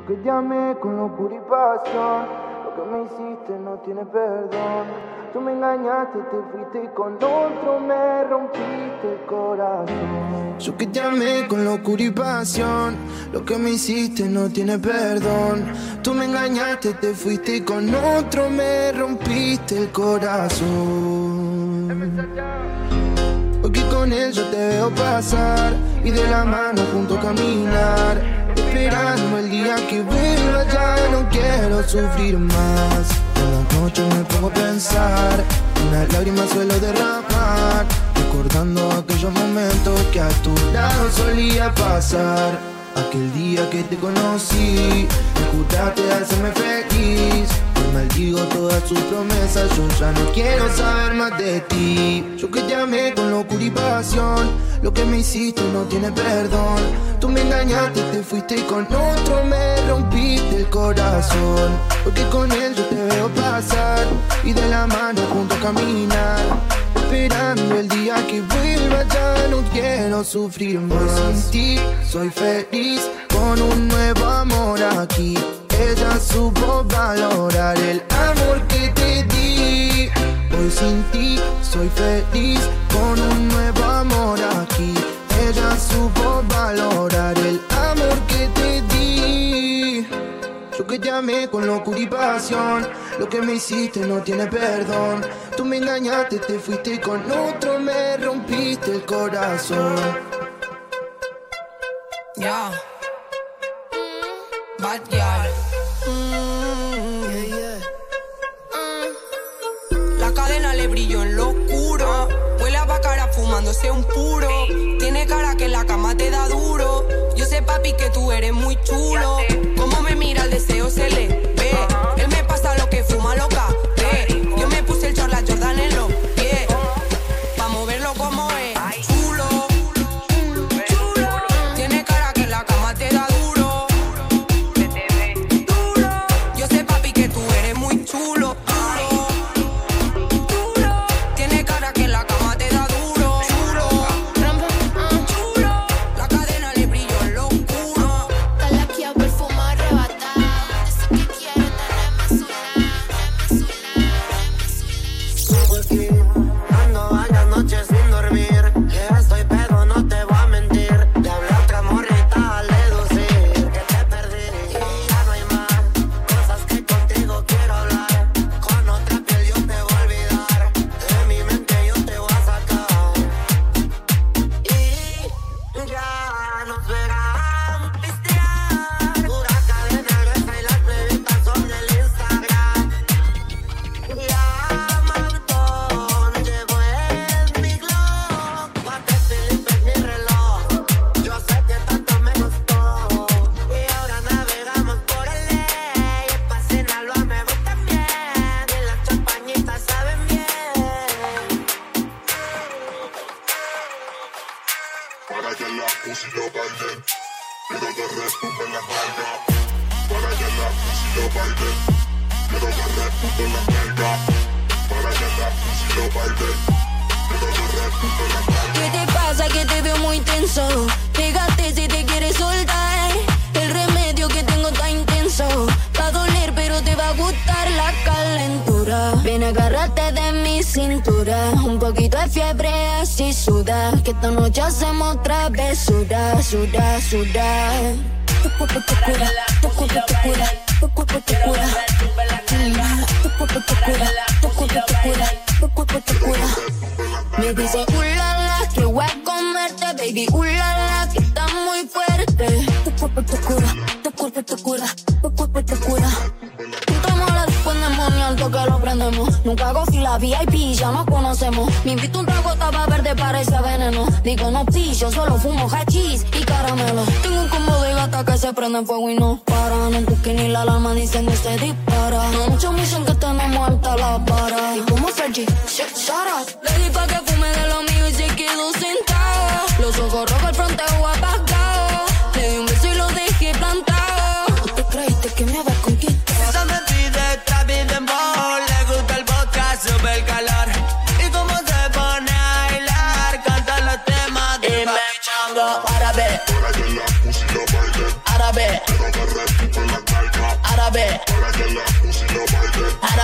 Yo que llamé con locura y pasión. Lo que me hiciste no tiene perdón. Tú me engañaste, te fuiste y con otro me rompiste el corazón. Yo que llamé con locura y pasión. Lo que me hiciste no tiene perdón. Tú me engañaste, te fuiste y con otro me rompiste el corazón. Porque con él yo te veo pasar y de la mano junto caminar esperando el día que vuelva, ya no quiero sufrir más. Cada noche me pongo a pensar, una lágrima suelo derramar, recordando aquellos momentos que a tu lado solía pasar. Aquel día que te conocí, me juraste hacerme feliz maldigo todas sus promesas. Yo ya no quiero saber más de ti. Yo que te amé con locura y pasión. Lo que me hiciste no tiene perdón. Tú me engañaste, te fuiste y con otro me rompiste el corazón. Porque con él yo te veo pasar y de la mano junto a caminar. Esperando el día que vuelva, ya no quiero sufrir más. sin ti soy feliz con un nuevo amor aquí supo valorar el amor que te di. Hoy sin ti soy feliz con un nuevo amor aquí. Ella supo valorar el amor que te di. Yo que te amé con locura y pasión. Lo que me hiciste no tiene perdón. Tú me engañaste, te fuiste con otro, me rompiste el corazón. Ya. Bad la cadena le brilló en lo oscuro. Huele a bacara fumándose un puro. Tiene cara que la cama te da duro. Yo sé, papi, que tú eres muy chulo. Como me mira el deseo se le ve. Él me pasa lo que fuma loca. Yo me puse el chorla Jordan en los pies. Pa' moverlo como es. Quiero que retumbe la carga para que la música lo baile. Quiero que retumbe la carga para que la música lo baile. Quiero que retumbe la carga. ¿Qué te pasa que te veo muy tenso? Pégate si te quieres soltar. Suda, suda. Tu cuerpo te cura, tu cuerpo te cura, tu cuerpo te cura. Tu cuerpo te cura, tu cuerpo te cura, tu cuerpo te cura. Me dice, ulala, que voy a comerte, baby, ulala, que está muy fuerte. Te cura, te cura, te cura. Nunca hago fila VIP, ya nos conocemos. Me invito un trago, tapa verde, parece veneno. Digo, no pillo, solo fumo hachís y caramelo. Tengo un combo de gata que se prende en fuego y no para. No busque ni la alarma, dicen que se dispara. No muchos me dicen que tenemos alta la para. Y como Fergie, shut up. Le di pa' que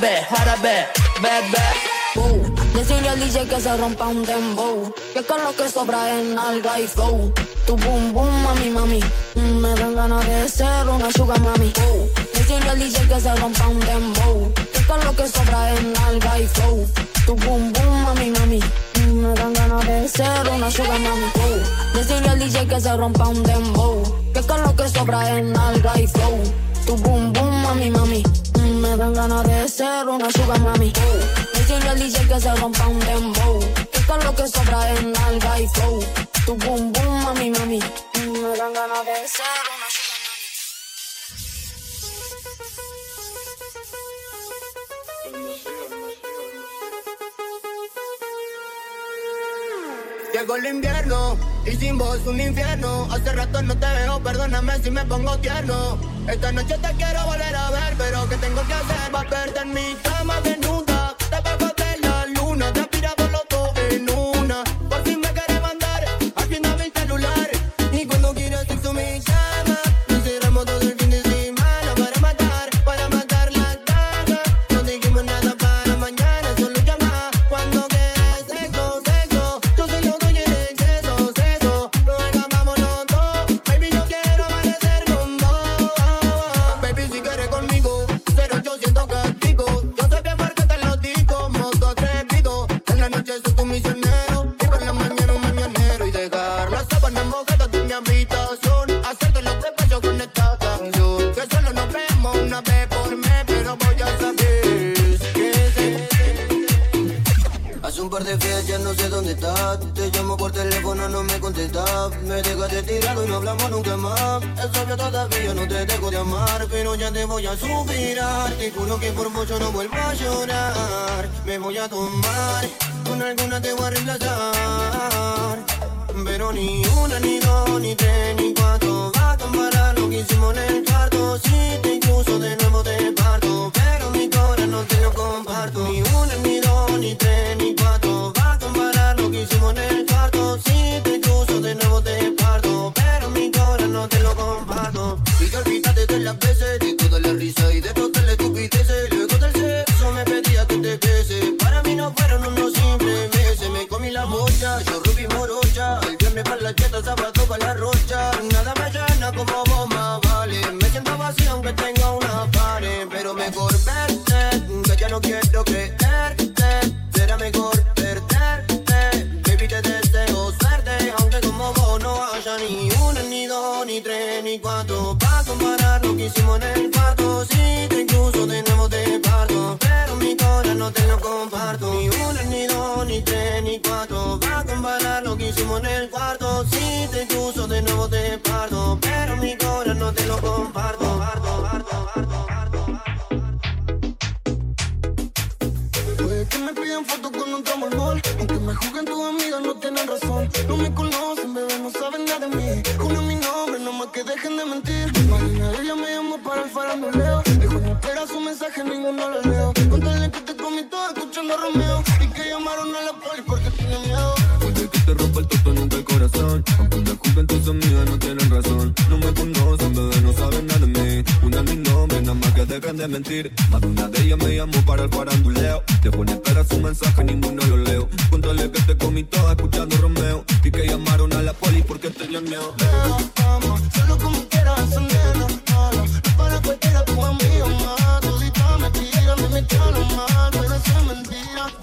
baile. árabe, árabe, bebé. Bow. Decirle al DJ que se rompa un dembow. Que con lo que sobra en alga y flow. Tu boom boom, mami, mami. Mm, Me dan ganas de ser una sugar mami. Bow. Decirle al DJ que se rompa un dembow. Que con lo que sobra en alga y flow. Tu boom boom, mami, mami. Mm, Me dan ganas de ser una sugar mami. Bow. Decirle al DJ que se rompa un dembow. Que con lo que sobra en alga y flow. Tu boom boom, mami, mami. Me dan ganas de ser una sugar mami. Decirle al DJ que se rompa un dembow. Que con lo que sobra en alga y flow. Tu boom boom, mami, mami. Me dan ganas de ser una Llegó el invierno y sin vos un infierno. Hace rato no te veo, perdóname si me pongo tierno. Esta noche te quiero volver a ver, pero ¿qué tengo que hacer para verte en mi cama desnuda? Todavía no te dejo de amar Pero ya te voy a suspirar Te juro que por mucho no vuelvo a llorar. Me voy a tomar Con alguna te voy a reemplazar. Pero ni una, ni dos, ni tres, ni cuatro Va a comparar lo que hicimos en el cuarto. Si te incluso de nuevo te parto Pero mi corazón no te lo comparto. Ni una, ni dos, ni tres, ni cuatro hicimos en pidan fotos cuando entramos al Aunque me juzguen tus amigas no tienen razón. No me conocen, bebé, no saben nada de mí. Uno mi nombre, no más que dejen de mentir. Marina, ella me llamó para el faranduleo. Dijo no espera su mensaje, ninguno lo leo. Contale que te comí todo escuchando a Romeo. Y que llamaron a la poli porque tiene miedo. Puede que te rompa el toto nunca el corazón. Aunque me juzguen tus amigas no tienen razón. No me conocen, de mentir. Más de una de ellas me llamó para el faranduleo. Te pone a esperar su mensaje, ninguno lo leo. Contale que te comí todo escuchando a Romeo. Y que llamaron a la poli porque tenían miedo. Vamos, solo como quieras, esa nena mala No para cualquiera, tu amigo más Todita me tira, me metió lo mal Pero es mentira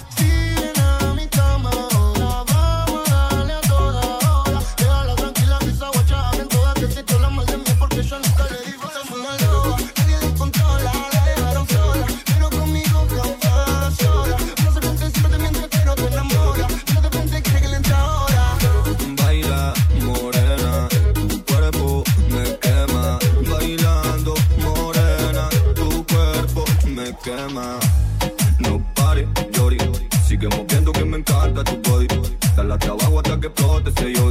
Dale trabajo hasta que explote ese hoy. Que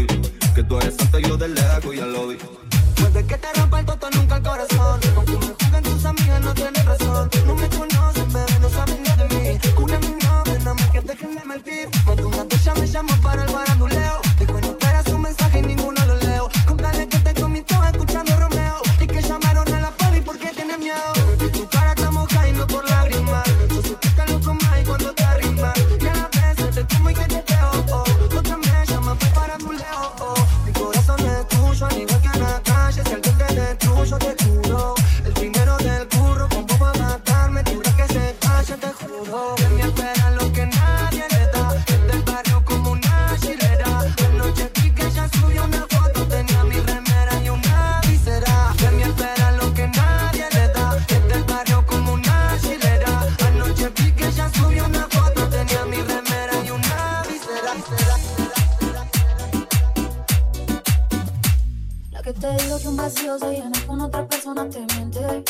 vacío se llena con otra persona, te miente.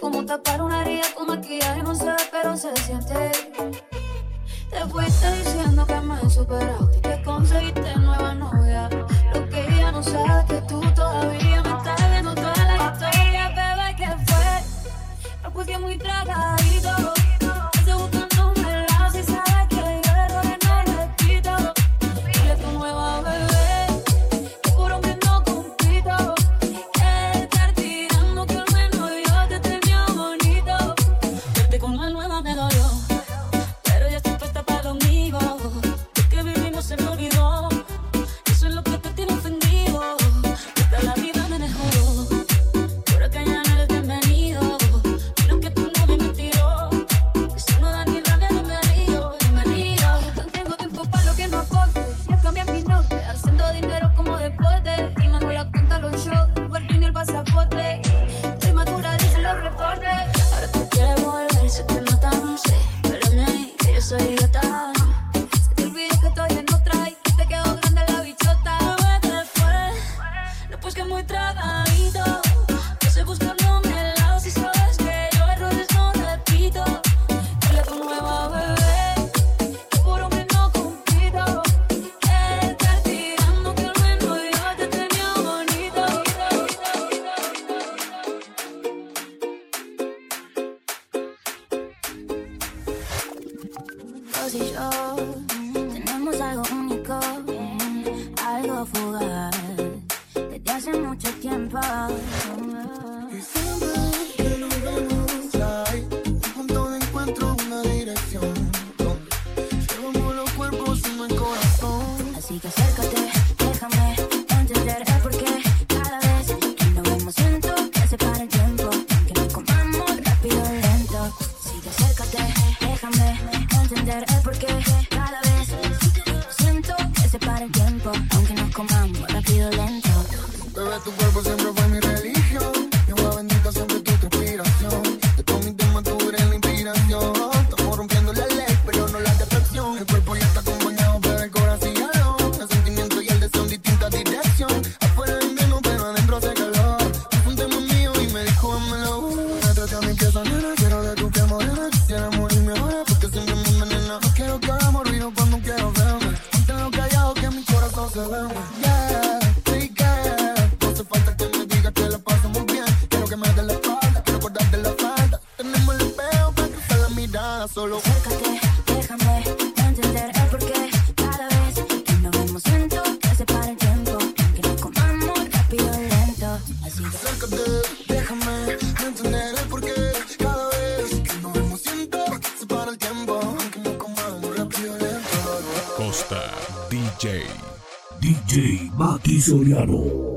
Como tapar una herida con maquillaje, no se ve, pero se siente. Te fuiste diciendo que me superaste, que conseguiste nueva novia, lo que ella no sabe. vos y yo tenemos algo único, algo fugaz desde hace mucho tiempo. DJ アロ